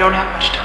don't have much time.